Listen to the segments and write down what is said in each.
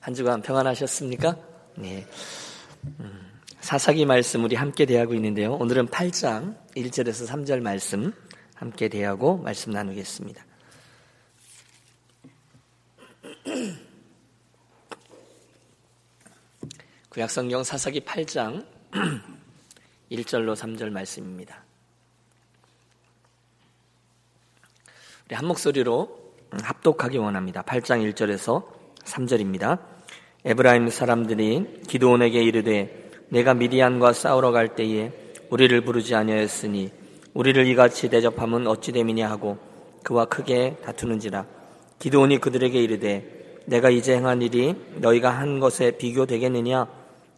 한 주간 평안하셨습니까? 네. 음, 사사기 말씀 우리 함께 대하고 있는데요. 오늘은 8장 1절에서 3절 말씀 함께 대하고 말씀 나누겠습니다. 구약성경 사사기 8장 1절로 3절 말씀입니다. 우리 한 목소리로 합독하기 원합니다. 8장 1절에서 3절입니다. 에브라임 사람들이 기도원에게 이르되 내가 미디안과 싸우러 갈 때에 우리를 부르지 아니하였으니 우리를 이같이 대접함은 어찌 됨이냐 하고 그와 크게 다투는지라 기도원이 그들에게 이르되 내가 이제 행한 일이 너희가 한 것에 비교되겠느냐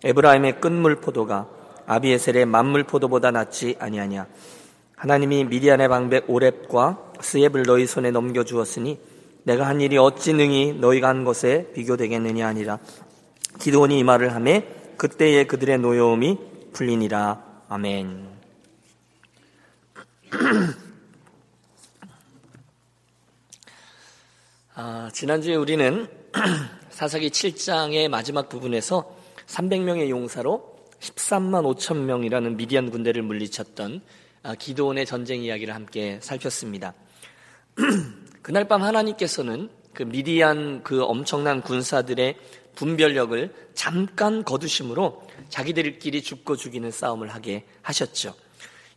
에브라임의 끝물 포도가 아비에셀의 만물 포도보다 낫지 아니하냐. 하나님이 미디안의 방백 오랩과 스엡을 너희 손에 넘겨 주었으니 내가 한 일이 어찌 능히 너희가 한 것에 비교되겠느냐 아니라 기도원이 이 말을 하매 그때에 그들의 노여움이 풀리니라 아멘. 아, 지난주에 우리는 사사기 7장의 마지막 부분에서 300명의 용사로 13만 5천 명이라는 미디안 군대를 물리쳤던 아, 기도원의 전쟁 이야기를 함께 살폈습니다. 그날 밤 하나님께서는 그 미디안 그 엄청난 군사들의 분별력을 잠깐 거두심으로 자기들끼리 죽고 죽이는 싸움을 하게 하셨죠.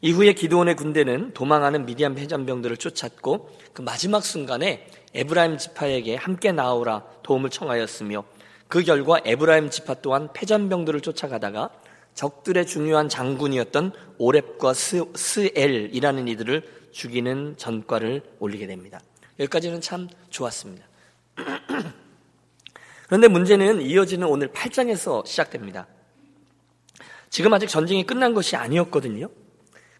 이후에 기도원의 군대는 도망하는 미디안 패전병들을 쫓았고 그 마지막 순간에 에브라임 지파에게 함께 나오라 도움을 청하였으며 그 결과 에브라임 지파 또한 패잔병들을 쫓아가다가 적들의 중요한 장군이었던 오렙과 스, 스엡이라는 이들을 죽이는 전과를 올리게 됩니다. 여기까지는 참 좋았습니다. 그런데 문제는 이어지는 오늘 8장에서 시작됩니다. 지금 아직 전쟁이 끝난 것이 아니었거든요.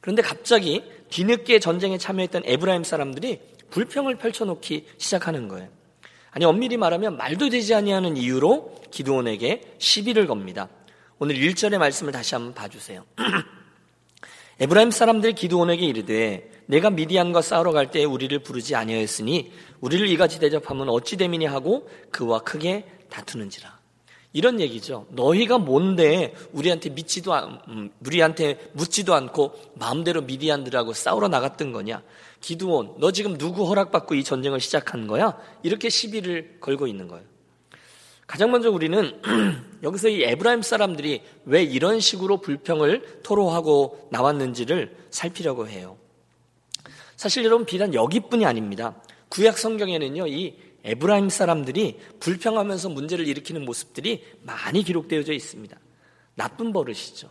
그런데 갑자기 뒤늦게 전쟁에 참여했던 에브라임 사람들이 불평을 펼쳐놓기 시작하는 거예요. 아니 엄밀히 말하면 말도 되지 아니하는 이유로 기도원에게 시비를 겁니다. 오늘 1절의 말씀을 다시 한번 봐주세요. 에브라임 사람들 기도원에게 이르되 내가 미디안과 싸우러 갈때 우리를 부르지 아니하였으니 우리를 이같이 대접하면 어찌 됨이냐 하고 그와 크게 다투는지라. 이런 얘기죠. 너희가 뭔데 우리한테 믿지도 않, 음, 우리한테 묻지도 않고 마음대로 미디안들하고 싸우러 나갔던 거냐? 기두온, 너 지금 누구 허락받고 이 전쟁을 시작한 거야? 이렇게 시비를 걸고 있는 거예요. 가장 먼저 우리는 여기서 이 에브라임 사람들이 왜 이런 식으로 불평을 토로하고 나왔는지를 살피려고 해요. 사실 여러분 비단 여기뿐이 아닙니다. 구약 성경에는요, 이 에브라임 사람들이 불평하면서 문제를 일으키는 모습들이 많이 기록되어져 있습니다. 나쁜 버릇이죠.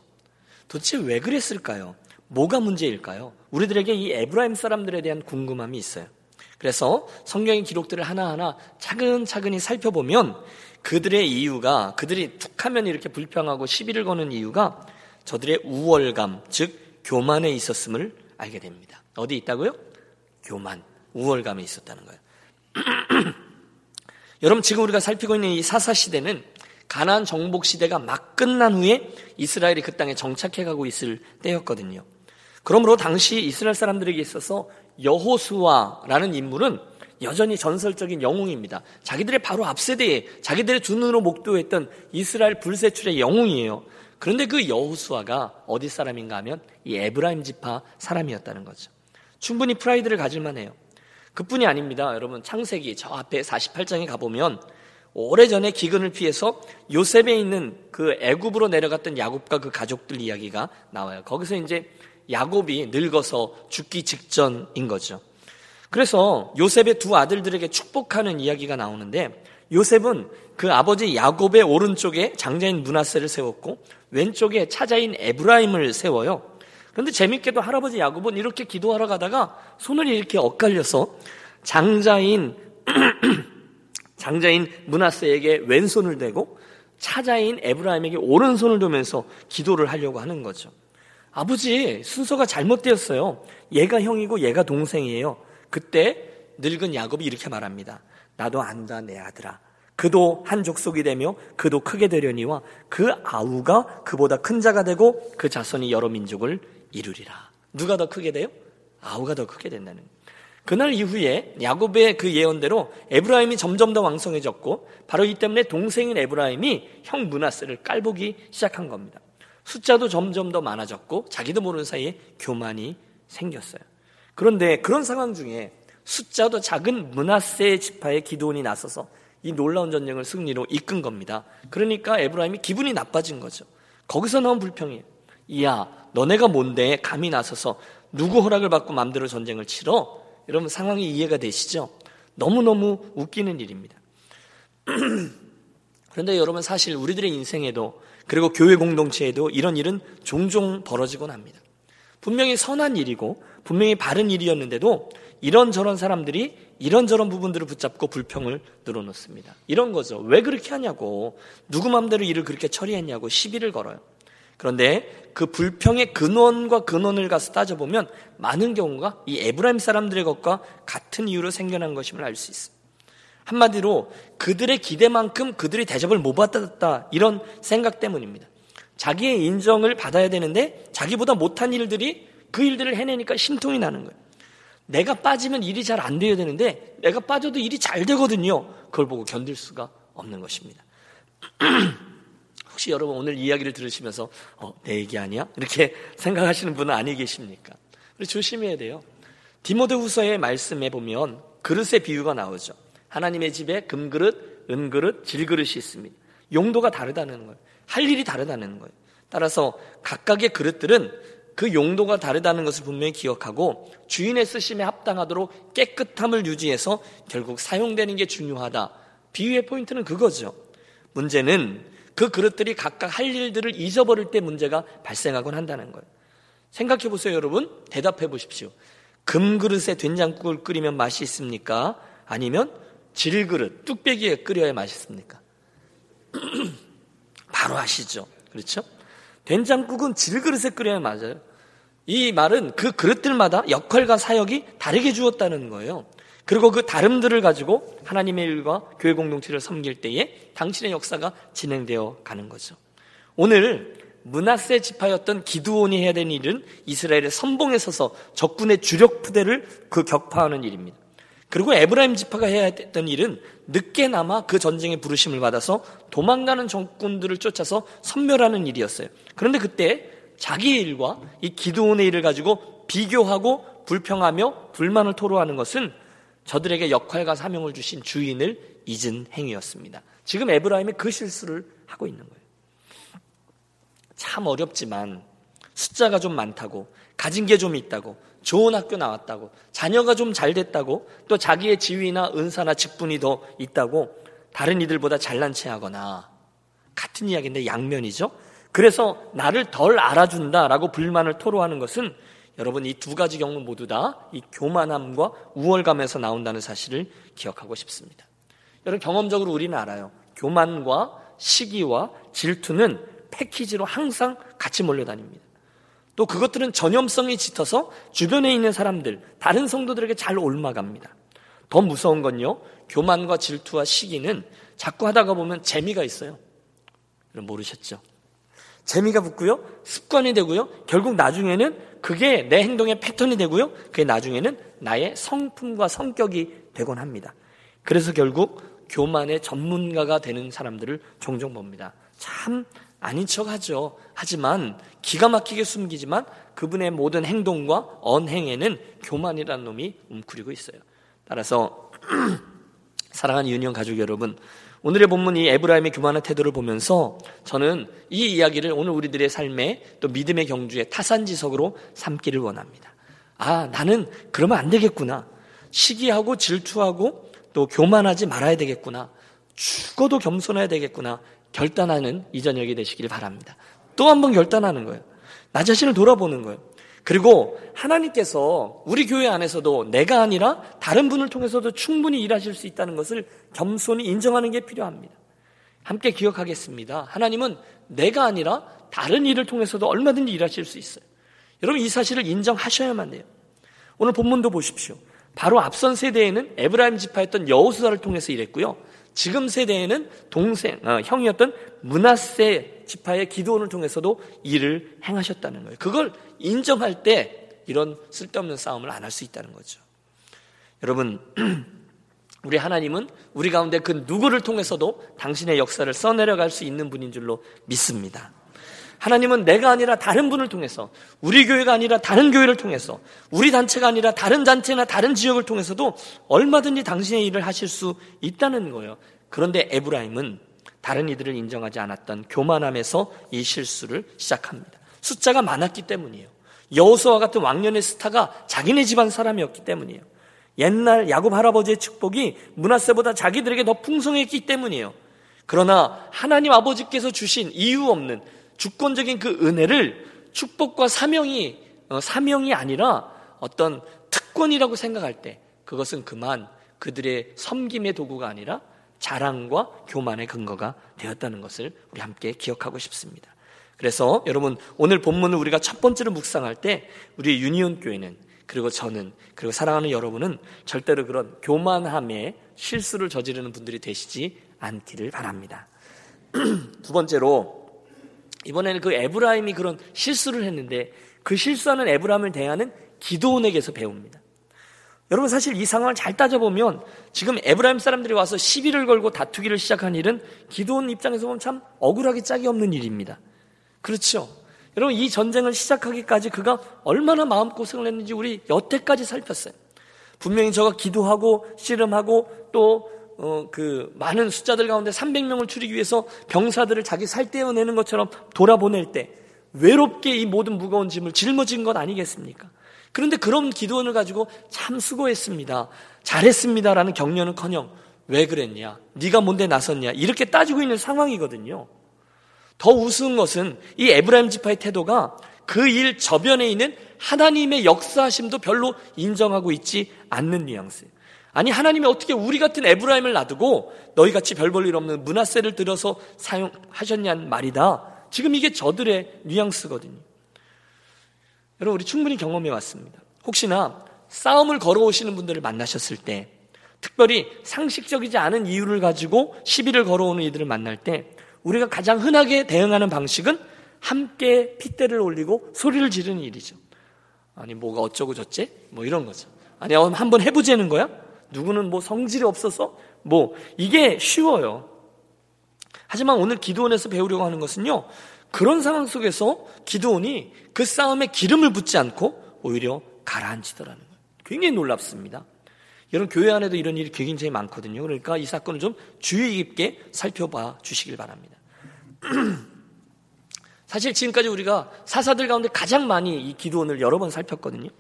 도대체 왜 그랬을까요? 뭐가 문제일까요? 우리들에게 이 에브라임 사람들에 대한 궁금함이 있어요. 그래서 성경의 기록들을 하나하나 차근차근히 살펴보면 그들의 이유가 그들이 툭하면 이렇게 불평하고 시비를 거는 이유가 저들의 우월감, 즉 교만에 있었음을 알게 됩니다. 어디 있다고요? 교만, 우월감에 있었다는 거예요. 여러분 지금 우리가 살피고 있는 이 사사 시대는 가나안 정복 시대가 막 끝난 후에 이스라엘이 그 땅에 정착해 가고 있을 때였거든요. 그러므로 당시 이스라엘 사람들에게 있어서 여호수아라는 인물은 여전히 전설적인 영웅입니다. 자기들의 바로 앞세대에 자기들의 두 눈으로 목도했던 이스라엘 불세출의 영웅이에요. 그런데 그 여호수아가 어디 사람인가 하면 이 에브라임 지파 사람이었다는 거죠. 충분히 프라이드를 가질 만 해요. 그뿐이 아닙니다. 여러분 창세기 저 앞에 48장에 가보면 오래전에 기근을 피해서 요셉에 있는 그 애굽으로 내려갔던 야곱과 그 가족들 이야기가 나와요. 거기서 이제 야곱이 늙어서 죽기 직전인 거죠. 그래서 요셉의 두 아들들에게 축복하는 이야기가 나오는데 요셉은 그 아버지 야곱의 오른쪽에 장자인 문하세를 세웠고 왼쪽에 차자인 에브라임을 세워요. 그런데 재밌게도 할아버지 야곱은 이렇게 기도하러 가다가 손을 이렇게 엇갈려서 장자인 장자인 문하세에게 왼손을 대고 차자인 에브라임에게 오른손을 두면서 기도를 하려고 하는 거죠. 아버지 순서가 잘못되었어요. 얘가 형이고 얘가 동생이에요. 그때 늙은 야곱이 이렇게 말합니다. 나도 안다 내 아들아. 그도 한 족속이 되며 그도 크게 되려니와 그 아우가 그보다 큰 자가 되고 그 자손이 여러 민족을 이루리라. 누가 더 크게 돼요? 아우가 더 크게 된다는. 그날 이후에 야곱의 그 예언대로 에브라임이 점점 더 왕성해졌고 바로 이 때문에 동생인 에브라임이 형 문하스를 깔보기 시작한 겁니다. 숫자도 점점 더 많아졌고 자기도 모르는 사이에 교만이 생겼어요. 그런데 그런 상황 중에 숫자도 작은 문하세 지파의 기도원이 나서서 이 놀라운 전쟁을 승리로 이끈 겁니다. 그러니까 에브라임이 기분이 나빠진 거죠. 거기서 나온 불평이에요. 이야, 너네가 뭔데 감히 나서서 누구 허락을 받고 마음대로 전쟁을 치러? 여러분 상황이 이해가 되시죠? 너무너무 웃기는 일입니다. 그런데 여러분 사실 우리들의 인생에도 그리고 교회 공동체에도 이런 일은 종종 벌어지곤 합니다. 분명히 선한 일이고 분명히 바른 일이었는데도 이런저런 사람들이 이런저런 부분들을 붙잡고 불평을 늘어놓습니다. 이런 거죠. 왜 그렇게 하냐고 누구 마음대로 일을 그렇게 처리했냐고 시비를 걸어요. 그런데 그 불평의 근원과 근원을 가서 따져보면 많은 경우가 이 에브라임 사람들의 것과 같은 이유로 생겨난 것임을 알 수 있습니다. 한마디로 그들의 기대만큼 그들이 대접을 못 받았다 이런 생각 때문입니다. 자기의 인정을 받아야 되는데 자기보다 못한 일들이 그 일들을 해내니까 심통이 나는 거예요. 내가 빠지면 일이 잘 안 돼야 되는데 내가 빠져도 일이 잘 되거든요. 그걸 보고 견딜 수가 없는 것입니다. 혹시 여러분 오늘 이야기를 들으시면서 어, 내 얘기 아니야? 이렇게 생각하시는 분은 아니 계십니까? 조심해야 돼요. 디모데후서의 말씀에 보면 그릇의 비유가 나오죠. 하나님의 집에 금그릇, 은그릇, 질그릇이 있습니다. 용도가 다르다는 거예요. 할 일이 다르다는 거예요. 따라서 각각의 그릇들은 그 용도가 다르다는 것을 분명히 기억하고 주인의 쓰심에 합당하도록 깨끗함을 유지해서 결국 사용되는 게 중요하다. 비유의 포인트는 그거죠. 문제는 그 그릇들이 각각 할 일들을 잊어버릴 때 문제가 발생하곤 한다는 거예요. 생각해 보세요, 여러분. 대답해 보십시오. 금그릇에 된장국을 끓이면 맛이 있습니까? 아니면 질그릇, 뚝배기에 끓여야 맛있습니까? 바로 아시죠? 그렇죠? 된장국은 질그릇에 끓여야 맞아요. 이 말은 그 그릇들마다 역할과 사역이 다르게 주었다는 거예요. 그리고 그 다름들을 가지고 하나님의 일과 교회 공동체를 섬길 때에 당신의 역사가 진행되어 가는 거죠. 오늘 문하세 지파였던 기두온이 해야 되는 일은 이스라엘의 선봉에 서서 적군의 주력 부대를 그 격파하는 일입니다. 그리고 에브라임 지파가 해야 했던 일은 늦게나마 그 전쟁의 부르심을 받아서 도망가는 적군들을 쫓아서 선멸하는 일이었어요. 그런데 그때 자기 일과 이 기도원의 일을 가지고 비교하고 불평하며 불만을 토로하는 것은 저들에게 역할과 사명을 주신 주인을 잊은 행위였습니다. 지금 에브라임이 그 실수를 하고 있는 거예요. 참 어렵지만 숫자가 좀 많다고 가진 게 좀 있다고 좋은 학교 나왔다고 자녀가 좀 잘 됐다고 또 자기의 지위나 은사나 직분이 더 있다고 다른 이들보다 잘난 체 하거나 같은 이야기인데 양면이죠. 그래서 나를 덜 알아준다라고 불만을 토로하는 것은 여러분 이 두 가지 경우 모두 다 이 교만함과 우월감에서 나온다는 사실을 기억하고 싶습니다. 여러분 경험적으로 우리는 알아요. 교만과 시기와 질투는 패키지로 항상 같이 몰려다닙니다. 또 그것들은 전염성이 짙어서 주변에 있는 사람들, 다른 성도들에게 잘 옮아갑니다. 더 무서운 건요, 교만과 질투와 시기는 자꾸 하다가 보면 재미가 있어요. 모르셨죠? 재미가 붙고요, 습관이 되고요, 결국 나중에는 그게 내 행동의 패턴이 되고요, 그게 나중에는 나의 성품과 성격이 되곤 합니다. 그래서 결국 교만의 전문가가 되는 사람들을 종종 봅니다. 참 아닌 척 하죠. 하지만 기가 막히게 숨기지만 그분의 모든 행동과 언행에는 교만이라는 놈이 웅크리고 있어요. 따라서 사랑하는 유니온 가족 여러분, 오늘의 본문 이 에브라임의 교만한 태도를 보면서 저는 이 이야기를 오늘 우리들의 삶에 또 믿음의 경주에 타산지석으로 삼기를 원합니다. 아, 나는 그러면 안 되겠구나. 시기하고 질투하고 또 교만하지 말아야 되겠구나. 죽어도 겸손해야 되겠구나. 결단하는 이 저녁이 되시길 바랍니다. 또 한 번 결단하는 거예요. 나 자신을 돌아보는 거예요. 그리고 하나님께서 우리 교회 안에서도 내가 아니라 다른 분을 통해서도 충분히 일하실 수 있다는 것을 겸손히 인정하는 게 필요합니다. 함께 기억하겠습니다. 하나님은 내가 아니라 다른 일을 통해서도 얼마든지 일하실 수 있어요. 여러분 이 사실을 인정하셔야만 돼요. 오늘 본문도 보십시오. 바로 앞선 세대에는 에브라임 지파였던 여호수아를 통해서 일했고요. 지금 세대에는 동생, 어, 형이었던 문하세 지파의 기도원을 통해서도 일을 행하셨다는 거예요. 그걸 인정할 때 이런 쓸데없는 싸움을 안 할 수 있다는 거죠. 여러분, 우리 하나님은 우리 가운데 그 누구를 통해서도 당신의 역사를 써내려갈 수 있는 분인 줄로 믿습니다. 하나님은 내가 아니라 다른 분을 통해서, 우리 교회가 아니라 다른 교회를 통해서, 우리 단체가 아니라 다른 단체나 다른 지역을 통해서도 얼마든지 당신의 일을 하실 수 있다는 거예요. 그런데 에브라임은 다른 이들을 인정하지 않았던 교만함에서 이 실수를 시작합니다. 숫자가 많았기 때문이에요. 여호수와 같은 왕년의 스타가 자기네 집안 사람이었기 때문이에요. 옛날 야곱 할아버지의 축복이 문하세보다 자기들에게 더 풍성했기 때문이에요. 그러나 하나님 아버지께서 주신 이유 없는 주권적인 그 은혜를 축복과 사명이 어, 사명이 아니라 어떤 특권이라고 생각할 때 그것은 그만 그들의 섬김의 도구가 아니라 자랑과 교만의 근거가 되었다는 것을 우리 함께 기억하고 싶습니다. 그래서 여러분 오늘 본문을 우리가 첫 번째로 묵상할 때 우리 유니온 교회는 그리고 저는 그리고 사랑하는 여러분은 절대로 그런 교만함의 실수를 저지르는 분들이 되시지 않기를 바랍니다. 두 번째로 이번에는 그 에브라임이 그런 실수를 했는데 그 실수하는 에브라임을 대하는 기드온에게서 배웁니다. 여러분 사실 이 상황을 잘 따져보면 지금 에브라임 사람들이 와서 시비를 걸고 다투기를 시작한 일은 기도원 입장에서 보면 참 억울하기 짝이 없는 일입니다. 그렇죠? 여러분 이 전쟁을 시작하기까지 그가 얼마나 마음고생을 했는지 우리 여태까지 살폈어요. 분명히 저가 기도하고 씨름하고 또 어, 그 많은 숫자들 가운데 300명을 추리기 위해서 병사들을 자기 살 떼어내는 것처럼 돌아보낼 때 외롭게 이 모든 무거운 짐을 짊어진 것 아니겠습니까? 그런데 그런 기도원을 가지고 참 수고했습니다. 잘했습니다라는 격려는커녕 왜 그랬냐? 네가 뭔데 나섰냐? 이렇게 따지고 있는 상황이거든요. 더 우스운 것은 이 에브라임 지파의 태도가 그 일 저변에 있는 하나님의 역사하심도 별로 인정하고 있지 않는 뉘앙스예요. 아니 하나님이 어떻게 우리 같은 에브라임을 놔두고 너희 같이 별 볼 일 없는 문하세를 들어서 사용하셨냐는 말이다. 지금 이게 저들의 뉘앙스거든요. 여러분 우리 충분히 경험해 왔습니다. 혹시나 싸움을 걸어오시는 분들을 만나셨을 때 특별히 상식적이지 않은 이유를 가지고 시비를 걸어오는 이들을 만날 때 우리가 가장 흔하게 대응하는 방식은 함께 핏대를 올리고 소리를 지르는 일이죠. 아니 뭐가 어쩌고 저째? 뭐 이런 거죠. 아니 한번 해보자는 거야? 누구는 뭐 성질이 없어서 뭐 이게 쉬워요. 하지만 오늘 기도원에서 배우려고 하는 것은요. 그런 상황 속에서 기도원이 그 싸움에 기름을 붓지 않고 오히려 가라앉히더라는 거예요. 굉장히 놀랍습니다. 여러분 교회 안에도 이런 일이 굉장히 많거든요. 그러니까 이 사건을 좀 주의 깊게 살펴봐 주시길 바랍니다. 사실 지금까지 우리가 사사들 가운데 가장 많이 이 기도원을 여러 번 살폈거든요.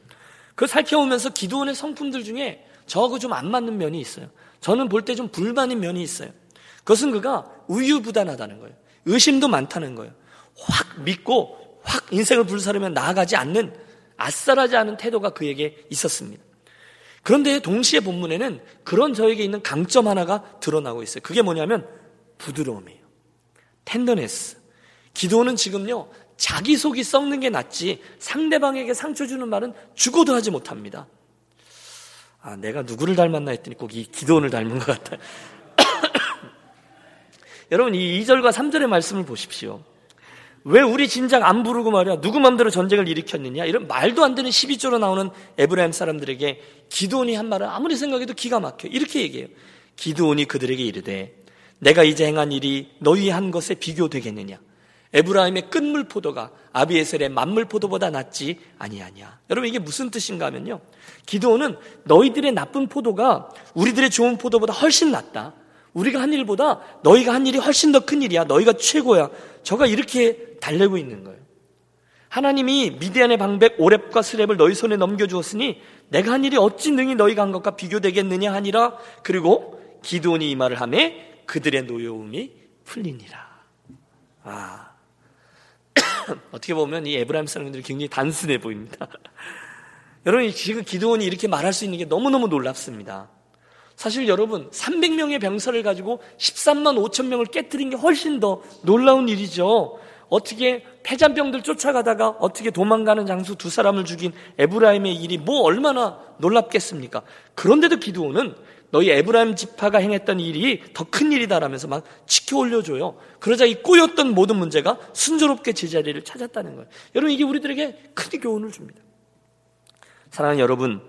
그 살펴오면서 기도원의 성품들 중에 저하고 좀 안 맞는 면이 있어요. 저는 볼 때 좀 불만인 면이 있어요. 그것은 그가 우유부단하다는 거예요. 의심도 많다는 거예요. 확 믿고 확 인생을 불사르며 나아가지 않는 아싸라지 않은 태도가 그에게 있었습니다. 그런데 동시에 본문에는 그런 저에게 있는 강점 하나가 드러나고 있어요. 그게 뭐냐면 부드러움이에요. 텐더네스. 기도는 지금요, 자기 속이 썩는 게 낫지 상대방에게 상처 주는 말은 죽어도 하지 못합니다. 아, 내가 누구를 닮았나 했더니 꼭 이 기도원을 닮은 것 같아요. 여러분, 이 2절과 3절의 말씀을 보십시오. 왜 우리 진작 안 부르고 말이야? 누구 맘대로 전쟁을 일으켰느냐? 이런 말도 안 되는 12조로 나오는 에브라임 사람들에게 기도원이 한 말은 아무리 생각해도 기가 막혀. 이렇게 얘기해요. 기도원이 그들에게 이르되 내가 이제 행한 일이 너희 한 것에 비교되겠느냐 에브라임의 끝물 포도가 아비에셀의 만물 포도보다 낫지 아니하냐 여러분 이게 무슨 뜻인가 하면요 기도원은 너희들의 나쁜 포도가 우리들의 좋은 포도보다 훨씬 낫다 우리가 한 일보다 너희가 한 일이 훨씬 더 큰 일이야. 너희가 최고야. 저가 이렇게 달래고 있는 거예요. 하나님이 미디안의 방백 오랩과 스랩을 너희 손에 넘겨주었으니 내가 한 일이 어찌 능히 너희가 한 것과 비교되겠느냐 하니라. 그리고 기도원이 이 말을 하매 그들의 노여움이 풀리니라. 아. 어떻게 보면 이 에브라임 사람들이 굉장히 단순해 보입니다. 여러분, 지금 기드온이 이렇게 말할 수 있는 게 너무너무 놀랍습니다. 사실 여러분 300명의 병사를 가지고 13만 5천 명을 깨뜨린 게 훨씬 더 놀라운 일이죠. 어떻게 패잔병들 쫓아가다가 어떻게 도망가는 장수 두 사람을 죽인 에브라임의 일이 뭐 얼마나 놀랍겠습니까? 그런데도 기드온은 너희 에브라임 지파가 행했던 일이 더 큰 일이다라면서 막 치켜 올려줘요. 그러자 이 꼬였던 모든 문제가 순조롭게 제자리를 찾았다는 거예요. 여러분 이게 우리들에게 큰 교훈을 줍니다. 사랑하는 여러분,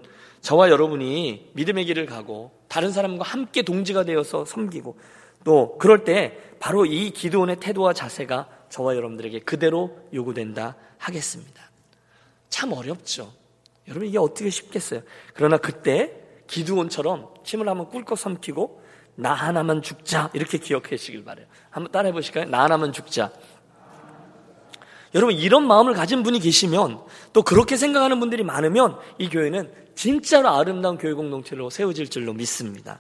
저와 여러분이 믿음의 길을 가고 다른 사람과 함께 동지가 되어서 섬기고 또 그럴 때 바로 이 기도원의 태도와 자세가 저와 여러분들에게 그대로 요구된다 하겠습니다. 참 어렵죠. 여러분 이게 어떻게 쉽겠어요? 그러나 그때 기도원처럼 침을 한번 꿀꺽 삼키고 나 하나만 죽자 이렇게 기억하시길 바래요. 한번 따라해 보실까요? 나 하나만 죽자. 여러분 이런 마음을 가진 분이 계시면 또 그렇게 생각하는 분들이 많으면 이 교회는 진짜로 아름다운 교회 공동체로 세워질 줄로 믿습니다.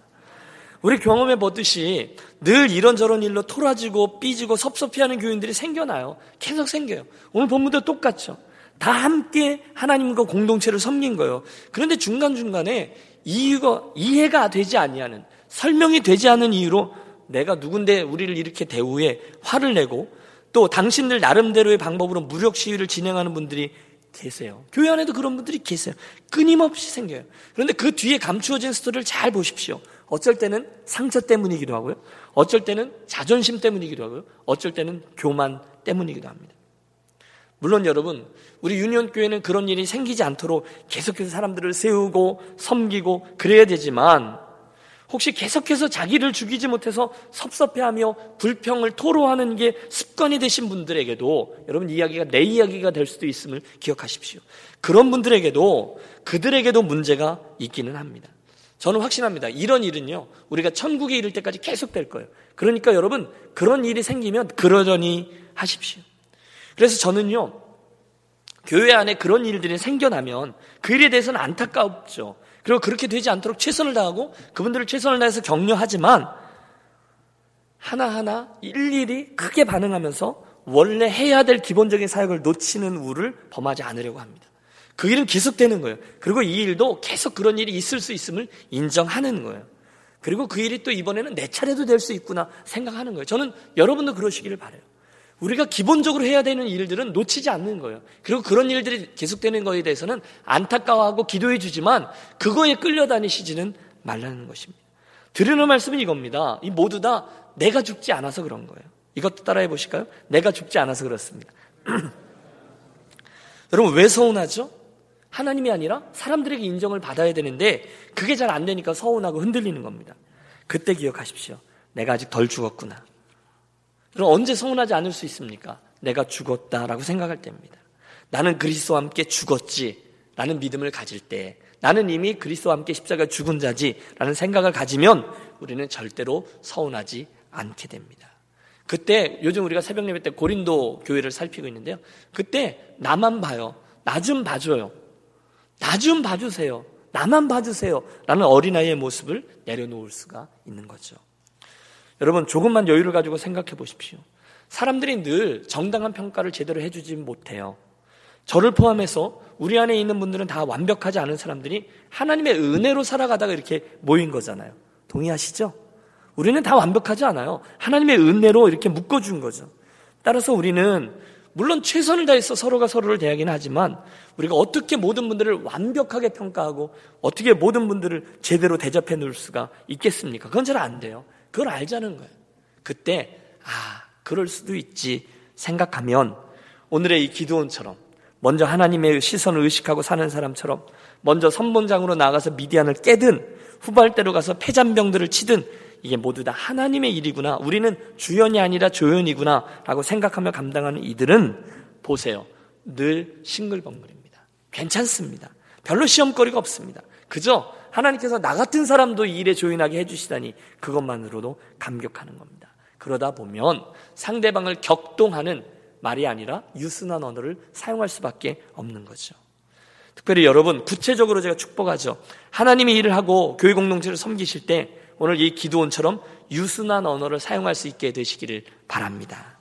우리 경험해 보듯이 늘 이런저런 일로 토라지고 삐지고 섭섭해하는 교인들이 생겨나요. 계속 생겨요. 오늘 본문도 똑같죠. 다 함께 하나님과 공동체를 섬긴 거예요. 그런데 중간중간에 이유가 이해가 되지 아니하는 설명이 되지 않은 이유로 내가 누군데 우리를 이렇게 대우해 화를 내고 또 당신들 나름대로의 방법으로 무력 시위를 진행하는 분들이 계세요. 교회 안에도 그런 분들이 계세요. 끊임없이 생겨요. 그런데 그 뒤에 감추어진 스토리를 잘 보십시오. 어쩔 때는 상처 때문이기도 하고요. 어쩔 때는 자존심 때문이기도 하고요. 어쩔 때는 교만 때문이기도 합니다. 물론 여러분, 우리 유니온 교회는 그런 일이 생기지 않도록 계속해서 사람들을 세우고 섬기고 그래야 되지만 혹시 계속해서 자기를 죽이지 못해서 섭섭해하며 불평을 토로하는 게 습관이 되신 분들에게도 여러분 이야기가 내 이야기가 될 수도 있음을 기억하십시오. 그런 분들에게도 그들에게도 문제가 있기는 합니다. 저는 확신합니다. 이런 일은요, 우리가 천국에 이를 때까지 계속 될 거예요. 그러니까 여러분, 그런 일이 생기면 그러려니 하십시오. 그래서 저는요, 교회 안에 그런 일들이 생겨나면 그 일에 대해서는 안타깝죠. 그리고 그렇게 되지 않도록 최선을 다하고 그분들을 최선을 다해서 격려하지만 하나하나 일일이 크게 반응하면서 원래 해야 될 기본적인 사역을 놓치는 우를 범하지 않으려고 합니다. 그 일은 계속되는 거예요. 그리고 이 일도 계속 그런 일이 있을 수 있음을 인정하는 거예요. 그리고 그 일이 또 이번에는 내 차례도 될 수 있구나 생각하는 거예요. 저는 여러분도 그러시기를 바래요. 우리가 기본적으로 해야 되는 일들은 놓치지 않는 거예요. 그리고 그런 일들이 계속되는 것에 대해서는 안타까워하고 기도해 주지만 그거에 끌려다니시지는 말라는 것입니다. 드리는 말씀은 이겁니다. 이 모두 다 내가 죽지 않아서 그런 거예요. 이것도 따라해 보실까요? 내가 죽지 않아서 그렇습니다. 여러분 왜 서운하죠? 하나님이 아니라 사람들에게 인정을 받아야 되는데 그게 잘 안 되니까 서운하고 흔들리는 겁니다. 그때 기억하십시오. 내가 아직 덜 죽었구나. 그럼 언제 서운하지 않을 수 있습니까? 내가 죽었다라고 생각할 때입니다. 나는 그리스도와 함께 죽었지. 라는 믿음을 가질 때, 나는 이미 그리스도와 함께 십자가 죽은 자지. 라는 생각을 가지면 우리는 절대로 서운하지 않게 됩니다. 그때 요즘 우리가 새벽 예배 때 고린도 교회를 살피고 있는데요. 그때 나만 봐요. 나 좀 봐줘요. 나 좀 봐주세요. 나만 봐주세요. 라는 어린아이의 모습을 내려놓을 수가 있는 거죠. 여러분 조금만 여유를 가지고 생각해 보십시오. 사람들이 늘 정당한 평가를 제대로 해주지 못해요. 저를 포함해서 우리 안에 있는 분들은 다 완벽하지 않은 사람들이 하나님의 은혜로 살아가다가 이렇게 모인 거잖아요. 동의하시죠? 우리는 다 완벽하지 않아요. 하나님의 은혜로 이렇게 묶어준 거죠. 따라서 우리는 물론 최선을 다해서 서로가 서로를 대하긴 하지만 우리가 어떻게 모든 분들을 완벽하게 평가하고 어떻게 모든 분들을 제대로 대접해 놓을 수가 있겠습니까? 그건 잘 안 돼요. 그걸 알자는 거예요. 그때 아 그럴 수도 있지 생각하면 오늘의 이 기도원처럼 먼저 하나님의 시선을 의식하고 사는 사람처럼 먼저 선본장으로 나가서 미디안을 깨든 후발대로 가서 폐잔병들을 치든 이게 모두 다 하나님의 일이구나. 우리는 주연이 아니라 조연이구나. 라고 생각하며 감당하는 이들은 보세요. 늘 싱글벙글입니다. 괜찮습니다. 별로 시험거리가 없습니다. 그저 하나님께서 나 같은 사람도 이 일에 조인하게 해주시다니 그것만으로도 감격하는 겁니다. 그러다 보면 상대방을 격동하는 말이 아니라 유순한 언어를 사용할 수밖에 없는 거죠. 특별히 여러분 구체적으로 제가 축복하죠. 하나님이 일을 하고 교회 공동체를 섬기실 때 오늘 이 기도원처럼 유순한 언어를 사용할 수 있게 되시기를 바랍니다.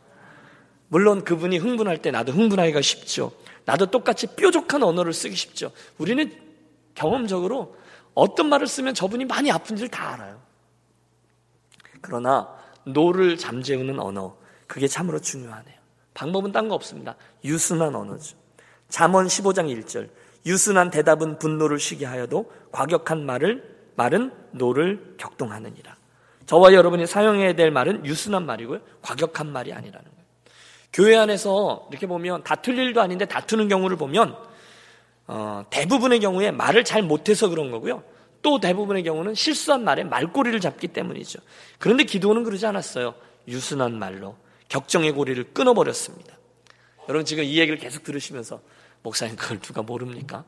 물론 그분이 흥분할 때 나도 흥분하기가 쉽죠. 나도 똑같이 뾰족한 언어를 쓰기 쉽죠. 우리는 경험적으로 어떤 말을 쓰면 저분이 많이 아픈지를 다 알아요. 그러나 노를 잠재우는 언어 그게 참으로 중요하네요. 방법은 딴 거 없습니다. 유순한 언어죠. 잠언 15장 1절 유순한 대답은 분노를 쉬게 하여도 과격한 말을 말은 노를 격동하느니라. 저와 여러분이 사용해야 될 말은 유순한 말이고요. 과격한 말이 아니라는 거예요. 교회 안에서 이렇게 보면 다툴 일도 아닌데 다투는 경우를 보면 어, 대부분의 경우에 말을 잘 못해서 그런 거고요. 또 대부분의 경우는 실수한 말에 말꼬리를 잡기 때문이죠. 그런데 기드온은 그러지 않았어요. 유순한 말로 격정의 고리를 끊어버렸습니다. 여러분 지금 이 얘기를 계속 들으시면서 목사님 그걸 누가 모릅니까?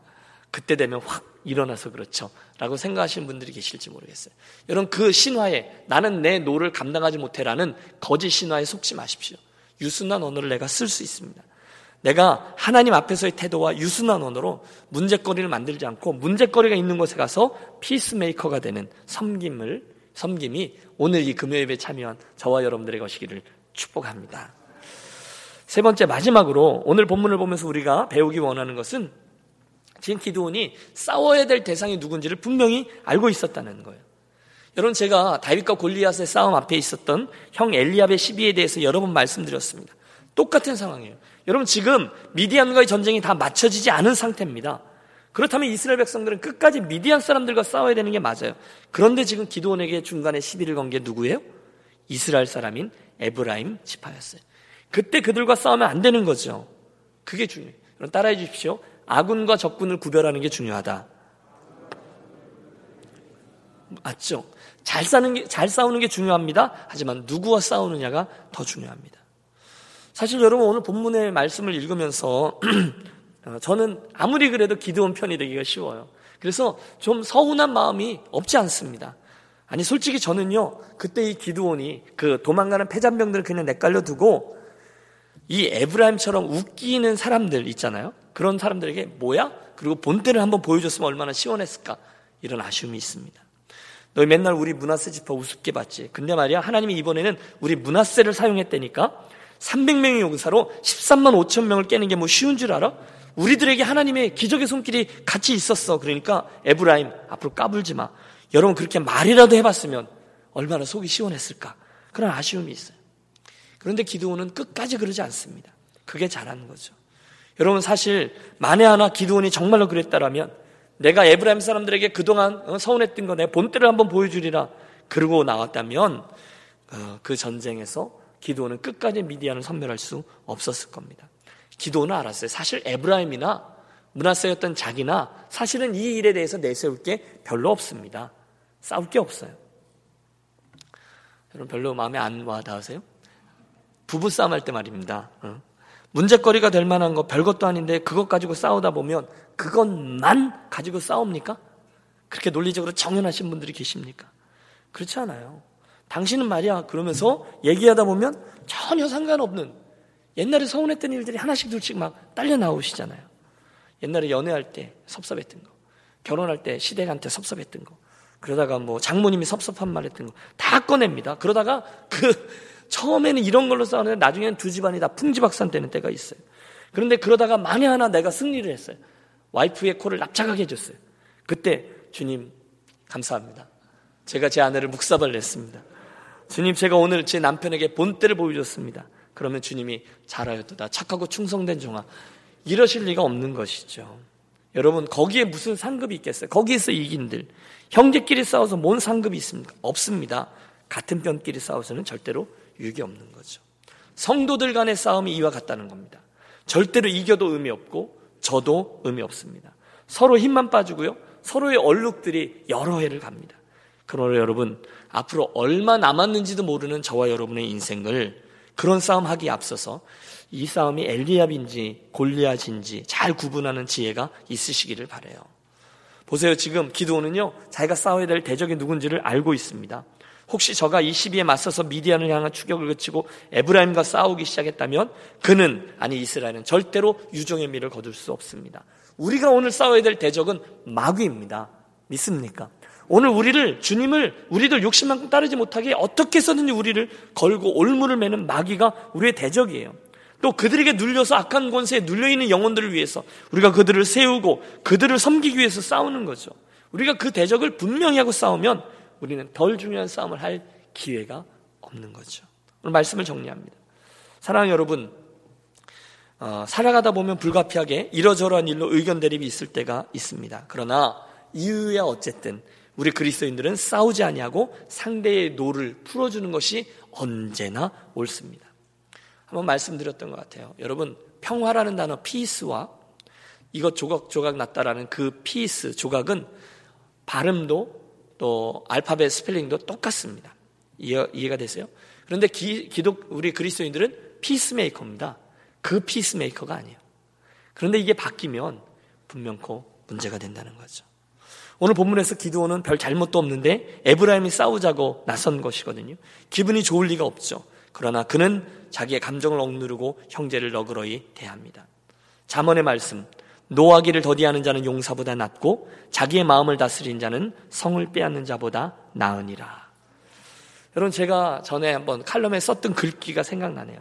그때 되면 확 일어나서 그렇죠. 라고 생각하시는 분들이 계실지 모르겠어요. 여러분 그 신화에 나는 내 노를 감당하지 못해라는 거짓 신화에 속지 마십시오. 유순한 언어를 내가 쓸 수 있습니다. 내가 하나님 앞에서의 태도와 유순한 언어로 문제거리를 만들지 않고 문제거리가 있는 곳에 가서 피스메이커가 되는 섬김을 섬김이 오늘 이 금요예배에 참여한 저와 여러분들의 것이기를 축복합니다. 세 번째 마지막으로 오늘 본문을 보면서 우리가 배우기 원하는 것은 지금 기도원이 싸워야 될 대상이 누군지를 분명히 알고 있었다는 거예요. 여러분 제가 다윗과 골리앗의 싸움 앞에 있었던 형 엘리압의 시비에 대해서 여러 번 말씀드렸습니다. 똑같은 상황이에요. 여러분 지금 미디안과의 전쟁이 다 맞춰지지 않은 상태입니다. 그렇다면 이스라엘 백성들은 끝까지 미디안 사람들과 싸워야 되는 게 맞아요. 그런데 지금 기도원에게 중간에 시비를 건 게 누구예요? 이스라엘 사람인 에브라임 지파였어요. 그때 그들과 싸우면 안 되는 거죠. 그게 중요해요. 여러분 따라해 주십시오. 아군과 적군을 구별하는 게 중요하다. 맞죠? 잘 싸는 게, 잘 싸우는 게 중요합니다. 하지만 누구와 싸우느냐가 더 중요합니다. 사실 여러분 오늘 본문의 말씀을 읽으면서 어, 저는 아무리 그래도 기도원 편이 되기가 쉬워요. 그래서 좀 서운한 마음이 없지 않습니다. 아니 솔직히 저는요 그때 이 기도원이 그 도망가는 패잔병들을 그냥 내깔려 두고 이 에브라임처럼 웃기는 사람들 있잖아요. 그런 사람들에게 뭐야? 그리고 본때를 한번 보여줬으면 얼마나 시원했을까 이런 아쉬움이 있습니다. 너희 맨날 우리 문화세 지파 우습게 봤지. 근데 말이야 하나님이 이번에는 우리 문화세를 사용했다니까 300명의 용사로 13만 5천 명을 깨는 게 뭐 쉬운 줄 알아? 우리들에게 하나님의 기적의 손길이 같이 있었어. 그러니까 에브라임 앞으로 까불지 마. 여러분 그렇게 말이라도 해봤으면 얼마나 속이 시원했을까. 그런 아쉬움이 있어요. 그런데 기도원은 끝까지 그러지 않습니다. 그게 잘하는 거죠. 여러분 사실 만에 하나 기도원이 정말로 그랬다라면 내가 에브라임 사람들에게 그동안 어, 서운했던 거 내 본때를 한번 보여주리라 그러고 나왔다면 어, 그 전쟁에서 기도는 끝까지 미디안을 선멸할 수 없었을 겁니다. 기도는 알았어요. 사실 에브라임이나 문하세였던 자기나 사실은 이 일에 대해서 내세울 게 별로 없습니다. 싸울 게 없어요. 여러분 별로 마음에 안 와 닿으세요? 부부 싸움 할 때 말입니다. 어? 문제거리가 될 만한 거 별것도 아닌데 그것 가지고 싸우다 보면 그것만 가지고 싸웁니까? 그렇게 논리적으로 정연하신 분들이 계십니까? 그렇지 않아요. 당신은 말이야 그러면서 얘기하다 보면 전혀 상관없는 옛날에 서운했던 일들이 하나씩 둘씩 막 딸려 나오시잖아요. 옛날에 연애할 때 섭섭했던 거, 결혼할 때 시댁한테 섭섭했던 거, 그러다가 뭐 장모님이 섭섭한 말 했던 거 다 꺼냅니다. 그러다가 그 처음에는 이런 걸로 싸우는데 나중에는 두 집안이 다 풍지박산 되는 때가 있어요. 그런데 그러다가 만에 하나 내가 승리를 했어요. 와이프의 코를 납작하게 해줬어요. 그때 주님 감사합니다. 제가 제 아내를 묵사발 냈습니다. 주님 제가 오늘 제 남편에게 본때를 보여줬습니다. 그러면 주님이 잘하였도다. 착하고 충성된 종아. 이러실 리가 없는 것이죠. 여러분 거기에 무슨 상급이 있겠어요? 거기에서 이긴들. 형제끼리 싸워서 뭔 상급이 있습니까? 없습니다. 같은 편끼리 싸워서는 절대로 유익이 없는 거죠. 성도들 간의 싸움이 이와 같다는 겁니다. 절대로 이겨도 의미 없고 저도 의미 없습니다. 서로 힘만 빠지고요. 서로의 얼룩들이 여러 해를 갑니다. 그러나 여러분 앞으로 얼마 남았는지도 모르는 저와 여러분의 인생을 그런 싸움 하기에 앞서서 이 싸움이 엘리압인지 골리앗인지 잘 구분하는 지혜가 있으시기를 바래요. 보세요. 지금 기도원은요. 자기가 싸워야 될 대적이 누군지를 알고 있습니다. 혹시 저가 이 시비에 맞서서 미디안을 향한 추격을 그치고 에브라임과 싸우기 시작했다면 그는 아니 이스라엘은 절대로 유종의 미를 거둘 수 없습니다. 우리가 오늘 싸워야 될 대적은 마귀입니다. 믿습니까? 오늘 우리를 주님을 우리들 욕심만큼 따르지 못하게 어떻게 해서든지 우리를 걸고 올무를 매는 마귀가 우리의 대적이에요. 또 그들에게 눌려서 악한 권세에 눌려 있는 영혼들을 위해서 우리가 그들을 세우고 그들을 섬기기 위해서 싸우는 거죠. 우리가 그 대적을 분명히 하고 싸우면 우리는 덜 중요한 싸움을 할 기회가 없는 거죠. 오늘 말씀을 정리합니다. 사랑하는 여러분, 어, 살아가다 보면 불가피하게 이러저러한 일로 의견 대립이 있을 때가 있습니다. 그러나 이유야 어쨌든 우리 그리스도인들은 싸우지 아니하고 상대의 노를 풀어주는 것이 언제나 옳습니다. 한번 말씀드렸던 것 같아요. 여러분 평화라는 단어 peace와 이것 조각 조각 났다라는 그 piece 조각은 발음도 또 알파벳 스펠링도 똑같습니다. 이해, 이해가 되세요? 그런데 기, 기독 우리 그리스도인들은 peacemaker입니다. 그 piecemaker가 아니에요. 그런데 이게 바뀌면 분명코 문제가 된다는 거죠. 오늘 본문에서 기드온은 별 잘못도 없는데 에브라임이 싸우자고 나선 것이거든요. 기분이 좋을 리가 없죠. 그러나 그는 자기의 감정을 억누르고 형제를 너그러이 대합니다. 잠언의 말씀 노하기를 더디하는 자는 용사보다 낫고 자기의 마음을 다스린 자는 성을 빼앗는 자보다 나으니라. 여러분 제가 전에 한번 칼럼에 썼던 글귀가 생각나네요.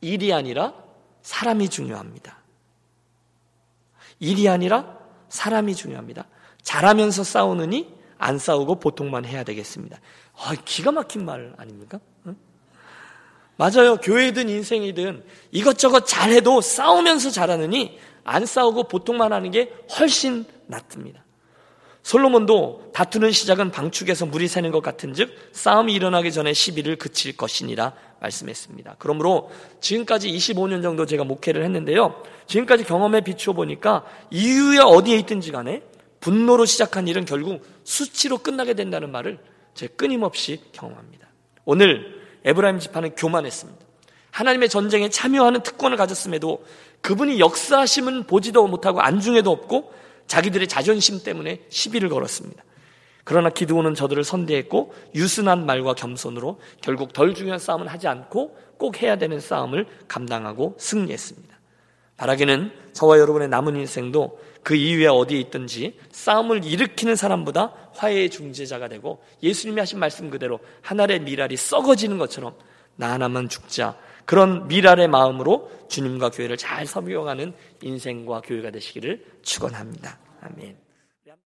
일이 아니라 사람이 중요합니다. 일이 아니라 사람이 중요합니다. 잘하면서 싸우느니 안 싸우고 보통만 해야 되겠습니다. 아, 기가 막힌 말 아닙니까? 응? 맞아요. 교회든 인생이든 이것저것 잘해도 싸우면서 잘하느니 안 싸우고 보통만 하는 게 훨씬 낫습니다. 솔로몬도 다투는 시작은 방축에서 물이 새는 것 같은즉 싸움이 일어나기 전에 시비를 그칠 것이니라 말씀했습니다. 그러므로 지금까지 25년 정도 제가 목회를 했는데요. 지금까지 경험에 비추어 보니까 이유에 어디에 있든지 간에 분노로 시작한 일은 결국 수치로 끝나게 된다는 말을 제가 끊임없이 경험합니다. 오늘 에브라임 지파는 교만했습니다. 하나님의 전쟁에 참여하는 특권을 가졌음에도 그분이 역사하심은 보지도 못하고 안중에도 없고 자기들의 자존심 때문에 시비를 걸었습니다. 그러나 기드온은 저들을 선대했고 유순한 말과 겸손으로 결국 덜 중요한 싸움은 하지 않고 꼭 해야 되는 싸움을 감당하고 승리했습니다. 바라기는 저와 여러분의 남은 인생도 그 이후에 어디에 있든지 싸움을 일으키는 사람보다 화해의 중재자가 되고 예수님이 하신 말씀 그대로 하늘의 미랄이 썩어지는 것처럼 나 하나만 죽자 그런 미랄의 마음으로 주님과 교회를 잘 섬겨가는 인생과 교회가 되시기를 축원합니다. 아멘.